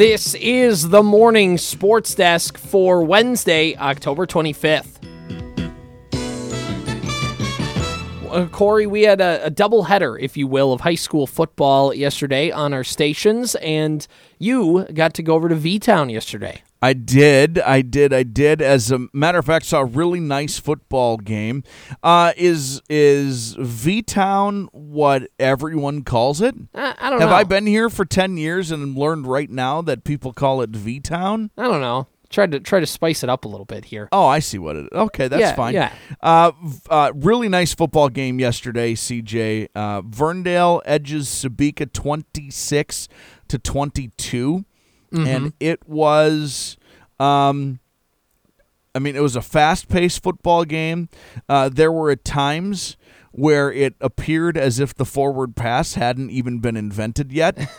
This is the morning sports desk for Wednesday, October 25th. Uh, Corey, we had a, a double header, if you will, of high school football yesterday on our stations, and you got to go over to V Town yesterday. I did, I did, I did. As a matter of fact, saw a really nice football game. Uh, is is V Town what everyone calls it? I, I don't know. Have know. I been here for ten years and learned right now that people call it V Town? I don't know. Tried to try to spice it up a little bit here. Oh, I see what it. Okay, that's Yeah, fine. yeah. Uh, uh, really nice football game yesterday. CJ uh, Verndale edges Sebeka twenty six to twenty Mm-hmm. and it was. Um, I mean, it was a fast paced football game. Uh, there were at times where it appeared as if the forward pass hadn't even been invented yet.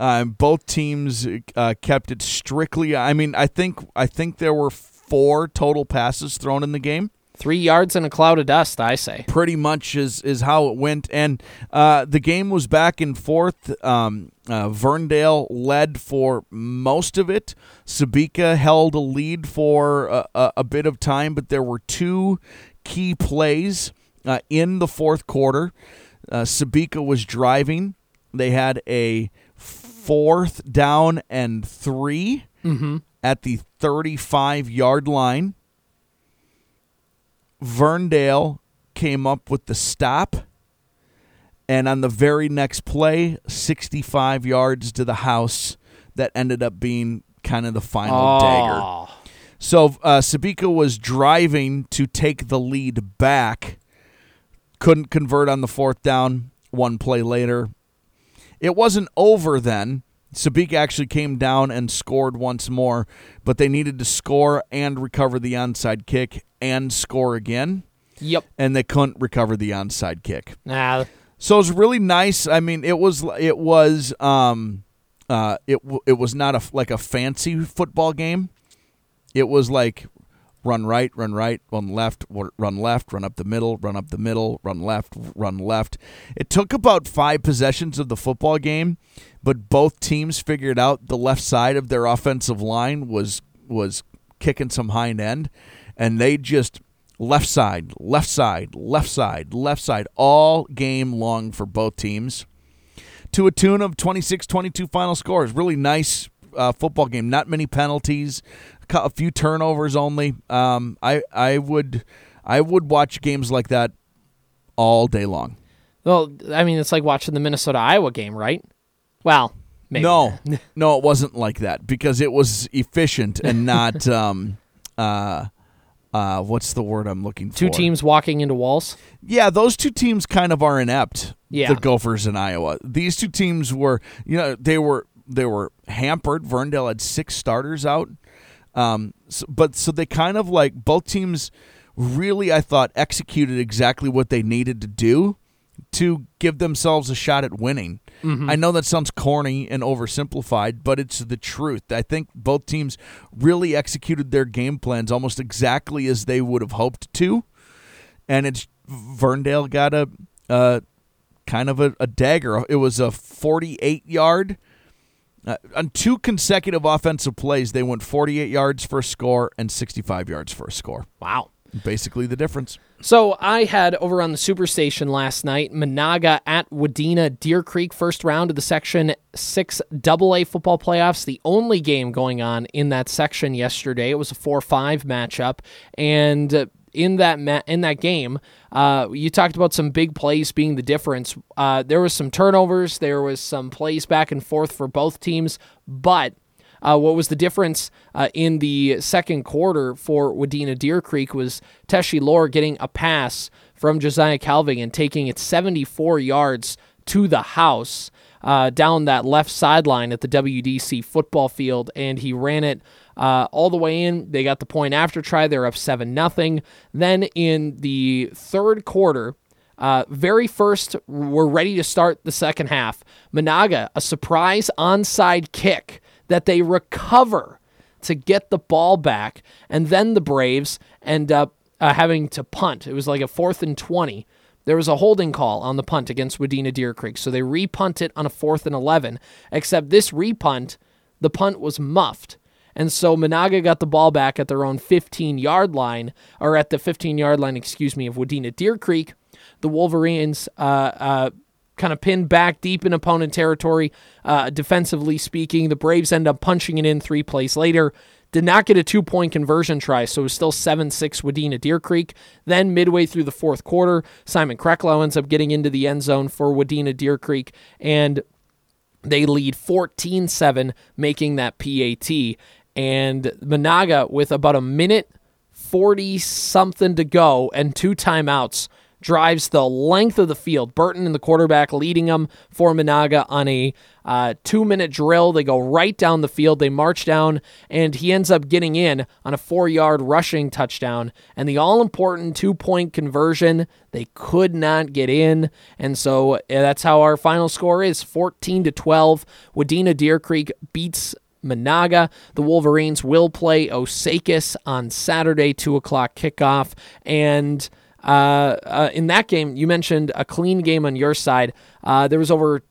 uh, both teams uh, kept it strictly. I mean, I think I think there were four total passes thrown in the game. Three yards in a cloud of dust, I say. Pretty much is is how it went, and uh, the game was back and forth. Um, uh, Verndale led for most of it. Sebeka held a lead for a, a, a bit of time, but there were two key plays uh, in the fourth quarter. Uh, Sebeka was driving. They had a fourth down and 3 at the 35 yard line. Verndale came up with the stop. And on the very next play, 65 yards to the house, that ended up being kind of the final dagger. Oh. So uh, Sebeka was driving to take the lead back, couldn't convert on the fourth down. One play later, it wasn't over then. Sebeka actually came down and scored once more, but they needed to score and recover the onside kick and score again, Yep. and they couldn't recover the onside kick. Nah, So it was really nice. I mean, it was it was um uh it it was not a like a fancy football game. It was like run right, run right, run left, run left, run up the middle, run up the middle, run left, run left. It took about 5 possessions of the football game, but both teams figured out the left side of their offensive line was was kicking some hind end and they just left side, left side, left side, left side all game long for both teams to a tune of 26-22 final scores. Really nice uh, football game. Not many penalties, a few turnovers only. Um, I I would I would watch games like that all day long. well, I mean, it's like watching the Minnesota Iowa game, right? Well, maybe. No, no, it wasn't like that because it was efficient and not um, uh, uh, what's the word I'm looking for? Two teams walking into walls. Yeah, those two teams kind of are inept. Yeah. the Gophers and Iowa. These two teams were, you know, they were they were hampered. Verndale had six starters out, um, so, but so they kind of like both teams really, I thought, executed exactly what they needed to do to give themselves a shot at winning. I know that sounds corny and oversimplified, but it's the truth. I think both teams really executed their game plans almost exactly as they would have hoped to and it's Verndale got a uh, kind of a, a dagger. It was a 48 yard. Uh, on two consecutive offensive plays, they went 48 yards for a score and 65 yards for a score. Wow. Basically, the difference. So I had over on the Superstation last night, Menahga at Wadena Deer Creek, first round of the Section 6 AA football playoffs, the only game going on in that section yesterday. It was a 4-5 matchup, and uh, in that ma- in that game, uh, you talked about some big plays being the difference. Uh, there was some turnovers, there was some plays back and forth for both teams, but uh, what was the difference uh, in the second quarter for Wadena Deer Creek was Teshi Lore getting a pass from Josiah Calving and taking it 74 yards to the house uh, down that left sideline at the WDC football field, and he ran it uh, all the way in. They got the point after try. They're up seven nothing. Then in the third quarter, uh, very first, we're ready to start the second half. Menahga, a surprise onside kick that they recover to get the ball back, and then the Braves end up uh, having to punt. It was like a fourth and 20. There was a holding call on the punt against Wadena Deer Creek, so they repunt it on a fourth and 11, except this repunt, the punt was muffed. And so Menahga got the ball back at their own 15 yard line, or at the 15 yard line, excuse me, of Wadena Deer Creek. The Wolverines uh, uh, kind of pinned back deep in opponent territory, uh, defensively speaking. The Braves end up punching it in three plays later. Did not get a two point conversion try, so it was still 7 6 Wadena Deer Creek. Then, midway through the fourth quarter, Simon Kreklow ends up getting into the end zone for Wadena Deer Creek, and they lead 14 7, making that PAT. And Menahga, with about a minute 40 something to go and two timeouts, drives the length of the field. Burton and the quarterback leading them for Menahga on a uh, two minute drill. They go right down the field. They march down, and he ends up getting in on a four yard rushing touchdown. And the all important two point conversion, they could not get in. And so that's how our final score is 14 to 12. Wadena Deer Creek beats Menahga. The Wolverines will play Osakis on Saturday, 2 o'clock kickoff. And uh, uh, in that game, you mentioned a clean game on your side. Uh, there was over,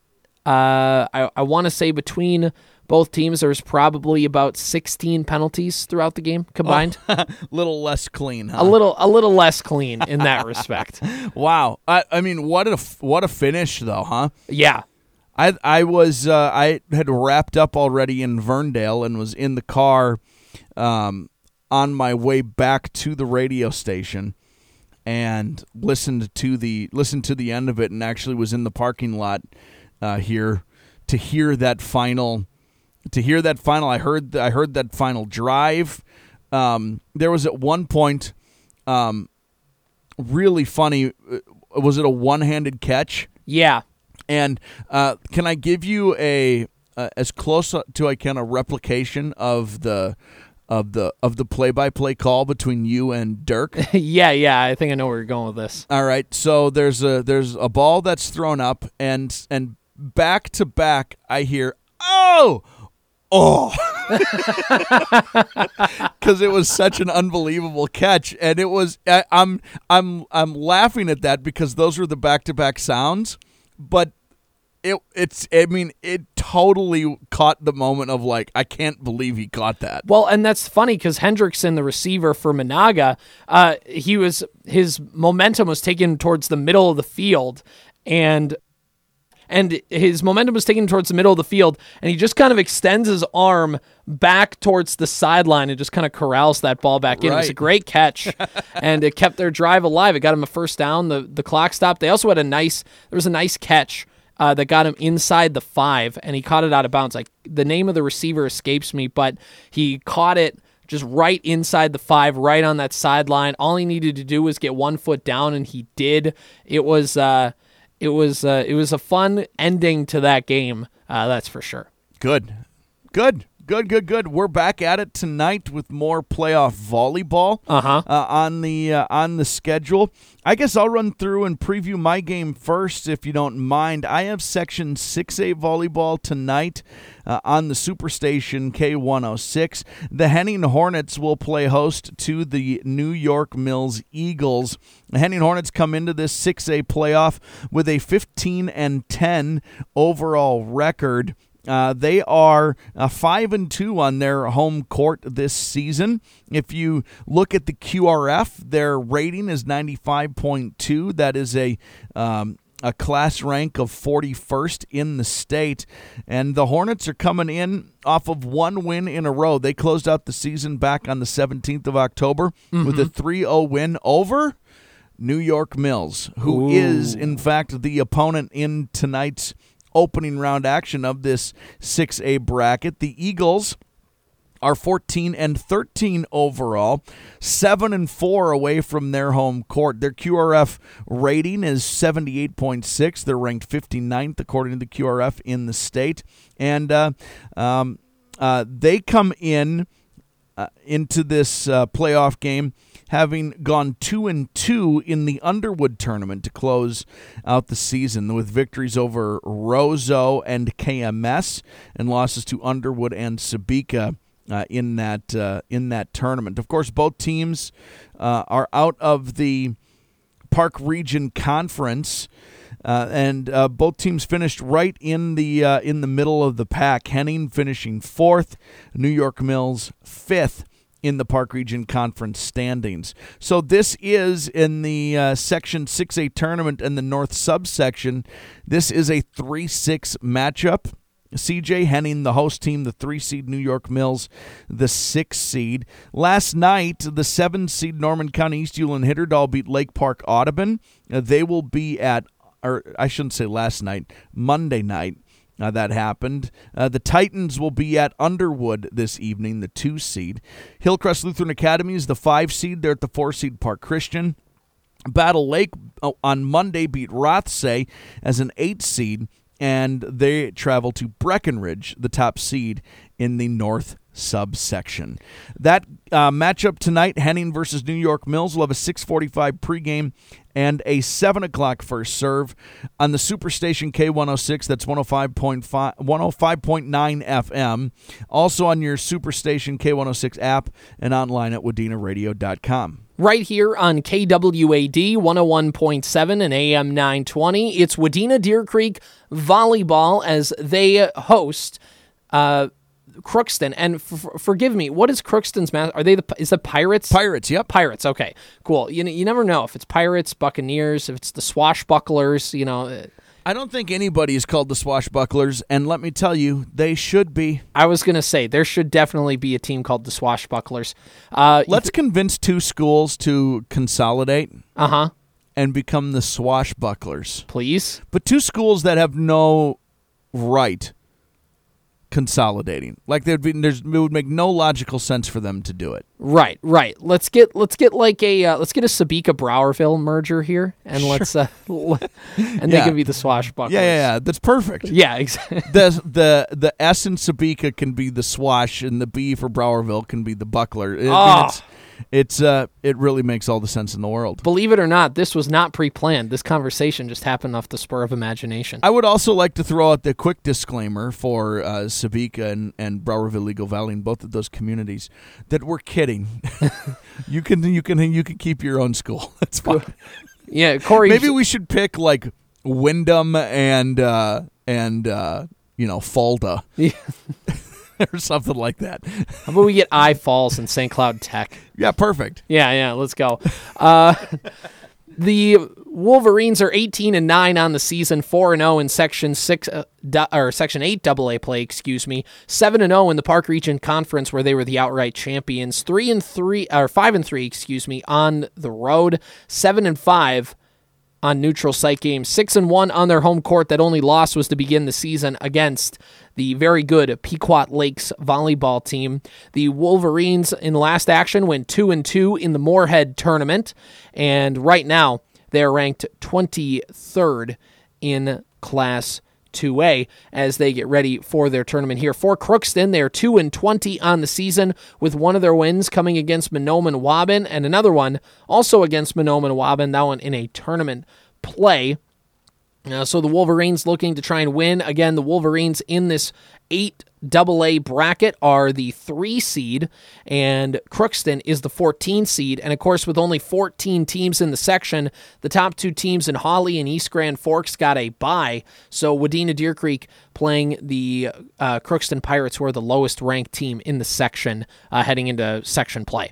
uh, I, I want to say between both teams, there was probably about 16 penalties throughout the game combined. A little less clean, huh? a little, a little less clean in that respect. Wow. I, I mean, what a what a finish, though, huh? Yeah. I I was uh, I had wrapped up already in Verndale and was in the car um, on my way back to the radio station and listened to the listened to the end of it and actually was in the parking lot uh, here to hear that final to hear that final I heard I heard that final drive um, there was at one point um, really funny uh, was it a one-handed catch Yeah. And uh, can I give you a uh, as close to I can a replication of the of the of the play by play call between you and Dirk? yeah. Yeah. I think I know where you're going with this. All right, so there's a there's a ball that's thrown up, and and back to back, I hear oh. Oh, because it was such an unbelievable catch, and it was. I, I'm I'm I'm laughing at that because those were the back to back sounds, but it it's. I mean, it totally caught the moment of like, I can't believe he caught that. Well, and that's funny because Hendrickson, the receiver for Menahga, uh, he was his momentum was taken towards the middle of the field, and and his momentum was taken towards the middle of the field, and he just kind of extends his arm back towards the sideline and just kind of corrals that ball back in. It was a great catch, and it kept their drive alive. It got him a first down. The the clock stopped. They also had a nice. There was a nice catch. Uh, that got him inside the five, and he caught it out of bounds. Like the name of the receiver escapes me, but he caught it just right inside the five, right on that sideline. All he needed to do was get one foot down, and he did. It was uh, it was uh, it was a fun ending to that game. Uh, that's for sure. Good, good, good, good, good. We're back at it tonight with more playoff volleyball Uh-huh. uh, on the uh, on the schedule. I guess I'll run through and preview my game first, if you don't mind. I have Section 6A volleyball tonight uh, on the Superstation K106. The Henning Hornets will play host to the New York Mills Eagles. The Henning Hornets come into this 6A playoff with a 15 and 10 overall record. Uh, they are uh, five and two on their home court this season. If you look at the QRF, their rating is ninety five point two. That is a um, a class rank of 41st in the state. And the Hornets are coming in off of one win in a row. They closed out the season back on the 17th of October with a 3 0 win over New York Mills, who is in fact the opponent in tonight's opening round action of this 6A bracket. The Eagles are 14 and 13 overall, 7 and 4 away from their home court. Their QRF rating is 78.6. They're ranked 59th according to the QRF in the state. And uh, um, uh, they come in uh, into this uh, playoff game having gone two and two in the Underwood tournament to close out the season with victories over Roseau and KMS and losses to Underwood and Sebeka. Uh, in that uh, in that tournament, of course, both teams uh, are out of the Park Region Conference. Uh, and uh, both teams finished right in the uh, in the middle of the pack. Henning finishing fourth, New York Mills fifth in the Park Region Conference standings. So this is in the uh, Section 6A tournament in the North subsection. This is a 3-6 matchup. CJ Henning, the host team, the three seed New York Mills, the six seed. Last night, the seven seed Norman County East Ulen Hitterdal beat Lake Park Audubon. Uh, they will be at, or I shouldn't say last night, Monday night. Uh, that happened. Uh, the Titans will be at Underwood this evening, the two seed. Hillcrest Lutheran Academy is the five seed. They're at the four seed Park Christian. Battle Lake uh, on Monday beat Rothsay as an eight seed and they travel to Breckenridge, the top seed in the North subsection. That uh, matchup tonight, Henning versus New York Mills, will have a 6:45 pregame and a 7 o'clock first serve on the Superstation K106. That's 105.5, 105.9 FM. Also on your Superstation K106 app and online at wadenaradio.com right here on KWAD 101.7 and AM 920. It's Wadena Deer Creek Volleyball as they host uh, Crookston. And f- forgive me, what is Crookston's math? Are they the is the Pirates? Pirates, yep. Pirates. Okay, cool. You you never know if it's Pirates, Buccaneers, if it's the Swashbucklers. You know. I don't think anybody is called the Swashbucklers, and let me tell you, they should be. I was going to say there should definitely be a team called the Swashbucklers. Uh, Let's th- convince two schools to consolidate. Uh huh. And become the Swashbucklers. Please. But two schools that have no right consolidating. Like there'd be there's it would make no logical sense for them to do it. Right, right. Let's get let's get like a uh, let's get a Sebeka Browerville merger here, and sure. let's uh, and yeah. they can be the swashbucklers. Yeah, yeah, yeah. That's perfect. Yeah, exactly. the the the S in Sebeka can be the swash, and the B for Browerville can be the buckler. It, oh it's uh, it really makes all the sense in the world. Believe it or not, this was not pre-planned. This conversation just happened off the spur of imagination. I would also like to throw out the quick disclaimer for uh, Sebeka and and Browerville Eagle Valley and both of those communities that we're kidding. you can you can you can keep your own school. That's fine. Yeah, Corey. Maybe we should pick like Windom and uh, and uh, you know Fulda. Yeah. or something like that. How about we get I Falls and St. Cloud Tech? Yeah, perfect. Yeah, yeah, let's go. Uh, the Wolverines are 18 and 9 on the season, 4 and 0 in section 6 uh, or section 8 AA play, excuse me. 7 and 0 in the Park Region Conference where they were the outright champions. 3 and 3 or 5 and 3, excuse me, on the road. 7 and 5 on neutral site games. Six and one on their home court. That only loss was to begin the season against the very good Pequot Lakes volleyball team. The Wolverines in last action went two and two in the Moorhead tournament, and right now they're ranked 23rd in Class 2A as they get ready for their tournament here. For Crookston, they're 2 and 20 on the season with one of their wins coming against Mahnomen Waubun and another one also against Mahnomen Waubun, that one in a tournament play. Uh, so the Wolverines looking to try and win. Again, the Wolverines in this eight double A bracket are the three seed, and Crookston is the 14 seed. And of course, with only 14 teams in the section, the top two teams in Hawley and East Grand Forks got a bye. So Wadena Deer Creek playing the uh, Crookston Pirates, who are the lowest ranked team in the section, uh, heading into section play.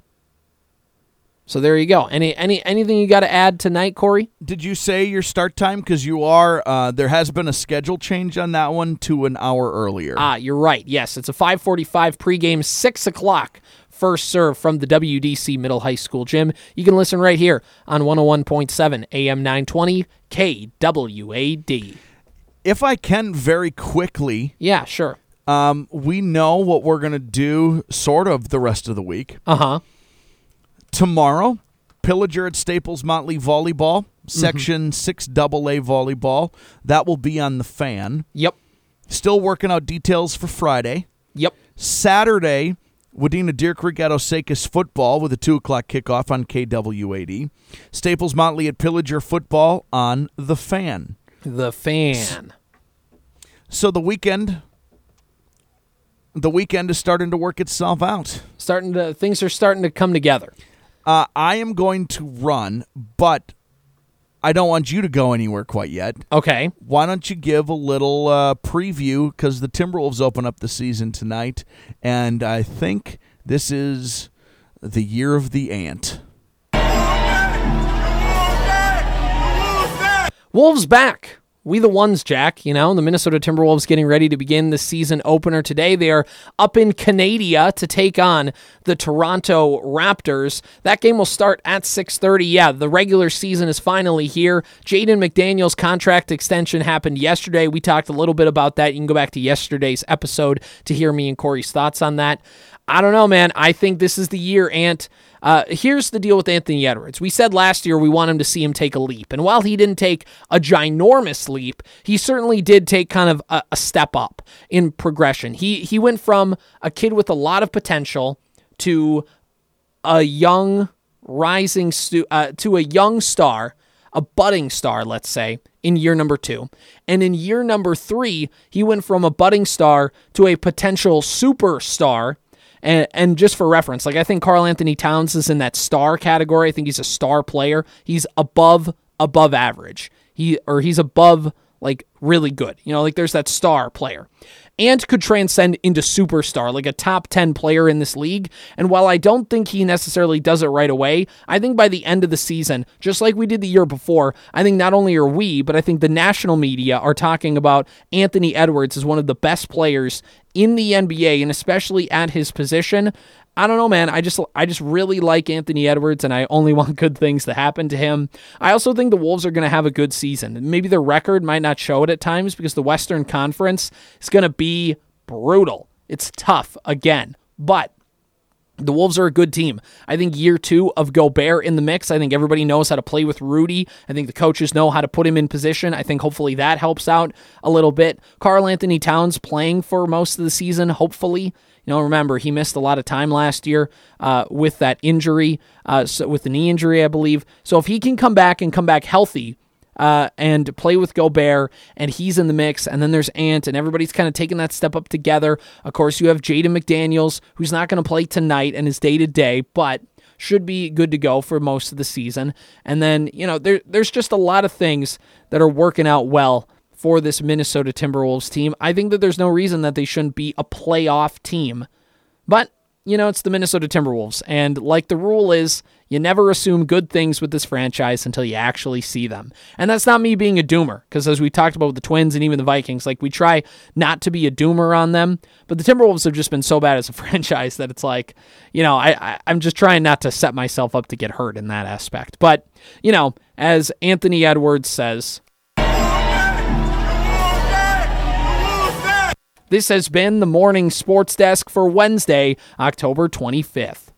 So there you go. Any any anything you got to add tonight, Corey? Did you say your start time? Because you are. Uh, there has been a schedule change on that one to an hour earlier. Ah, you're right. Yes, it's a 5:45 pregame, six o'clock first serve from the WDC Middle High School gym. You can listen right here on 101.7 AM 920 KWAD. If I can, very quickly. Yeah, sure. Um, we know what we're gonna do, sort of, the rest of the week. Uh huh tomorrow, Pillager at Staples Motley Volleyball, Section mm-hmm. 6 AA Volleyball. That will be on the fan. Yep. Still working out details for Friday. Yep. Saturday, Wadena Deer Creek at Osakis football with a 2 o'clock kickoff on KWAD. Staples Motley at Pillager football on the fan. The fan. So the weekend the weekend is starting to work itself out. Starting to things are starting to come together. Uh, I am going to run, but I don't want you to go anywhere quite yet. Okay. Why don't you give a little uh, preview? Because the Timberwolves open up the season tonight, and I think this is the year of the ant. Wolves back. We the ones, Jack. You know, the Minnesota Timberwolves getting ready to begin the season opener today. They are up in Canada to take on the Toronto Raptors. That game will start at 6:30. Yeah, the regular season is finally here. Jaden McDaniels' contract extension happened yesterday. We talked a little bit about that. You can go back to yesterday's episode to hear me and Corey's thoughts on that. I don't know, man. I think this is the year, Ant. Uh, here's the deal with Anthony Edwards. We said last year we want him to see him take a leap. And while he didn't take a ginormous leap, he certainly did take kind of a, a step up in progression. He, he went from a kid with a lot of potential to a young rising stu- uh, to a young star, a budding star, let's say, in year number two. And in year number three, he went from a budding star to a potential superstar and and just for reference, like I think Karl-Anthony Towns is in that star category. I think he's a star player. He's above above average. He or he's above like really good. You know, like there's that star player and could transcend into superstar, like a top 10 player in this league. And while I don't think he necessarily does it right away, I think by the end of the season, just like we did the year before, I think not only are we, but I think the national media are talking about Anthony Edwards as one of the best players in the NBA and especially at his position. I don't know, man. I just I just really like Anthony Edwards, and I only want good things to happen to him. I also think the Wolves are going to have a good season. Maybe their record might not show it at times because the Western Conference is going to be brutal. It's tough again, but the Wolves are a good team. I think year two of Gobert in the mix. I think everybody knows how to play with Rudy. I think the coaches know how to put him in position. I think hopefully that helps out a little bit. Karl-Anthony Towns playing for most of the season, hopefully. You know, remember he missed a lot of time last year uh, with that injury, uh, so with the knee injury, I believe. So if he can come back and come back healthy, uh, and play with Gobert, and he's in the mix. And then there's Ant, and everybody's kind of taking that step up together. Of course, you have Jaden McDaniels, who's not going to play tonight and is day to day, but should be good to go for most of the season. And then, you know, there, there's just a lot of things that are working out well for this Minnesota Timberwolves team. I think that there's no reason that they shouldn't be a playoff team. But, you know, it's the Minnesota Timberwolves. And like the rule is, you never assume good things with this franchise until you actually see them. And that's not me being a doomer, because as we talked about with the Twins and even the Vikings, like we try not to be a doomer on them. But the Timberwolves have just been so bad as a franchise that it's like, you know, I, I I'm just trying not to set myself up to get hurt in that aspect. But, you know, as Anthony Edwards says, This has been the morning sports desk for Wednesday, October 25th.